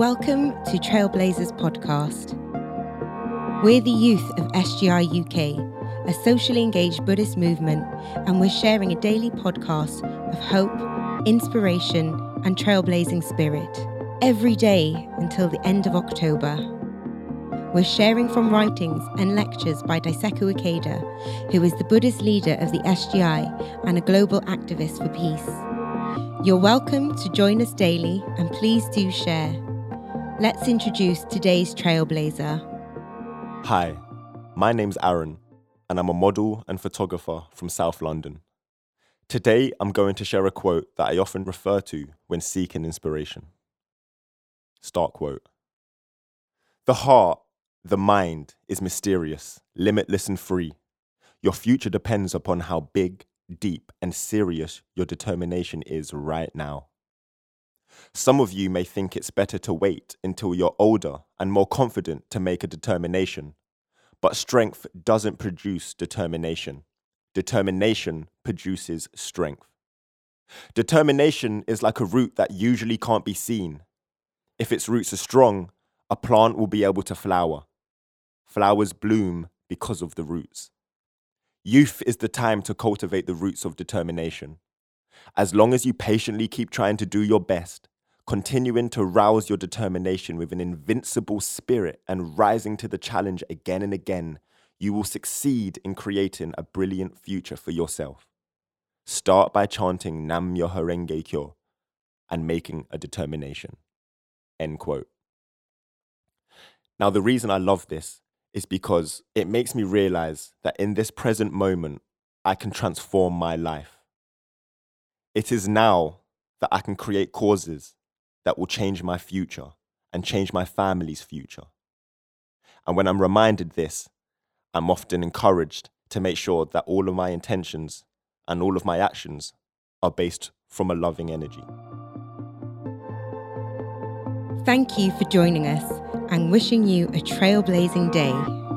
Welcome to Trailblazers Podcast. We're the youth of SGI UK, a socially engaged Buddhist movement, and we're sharing a daily podcast of hope, inspiration, and trailblazing spirit every day until the end of October. We're sharing from writings and lectures by Daisaku Ikeda, who is the Buddhist leader of the SGI and a global activist for peace. You're welcome to join us daily and please do share. Let's introduce today's trailblazer. Hi, my name's Aaron, and I'm a model and photographer from South London. Today, I'm going to share a quote that I often refer to when seeking inspiration. Start quote The heart, the mind, is mysterious, limitless, and free. Your future depends upon how big, deep, and serious your determination is right now. Some of you may think it's better to wait until you're older and more confident to make a determination. But strength doesn't produce determination. Determination produces strength. Determination is like a root that usually can't be seen. If its roots are strong, a plant will be able to flower. Flowers bloom because of the roots. Youth is the time to cultivate the roots of determination. As long as you patiently keep trying to do your best, continuing to rouse your determination with an invincible spirit and rising to the challenge again and again, you will succeed in creating a brilliant future for yourself. Start by chanting Nam Myoho Renge Kyo and making a determination. End quote. Now, the reason I love this is because it makes me realize that in this present moment, I can transform my life. It is now that I can create causes that will change my future and change my family's future. And when I'm reminded this, I'm often encouraged to make sure that all of my intentions and all of my actions are based from a loving energy. Thank you for joining us and wishing you a trailblazing day.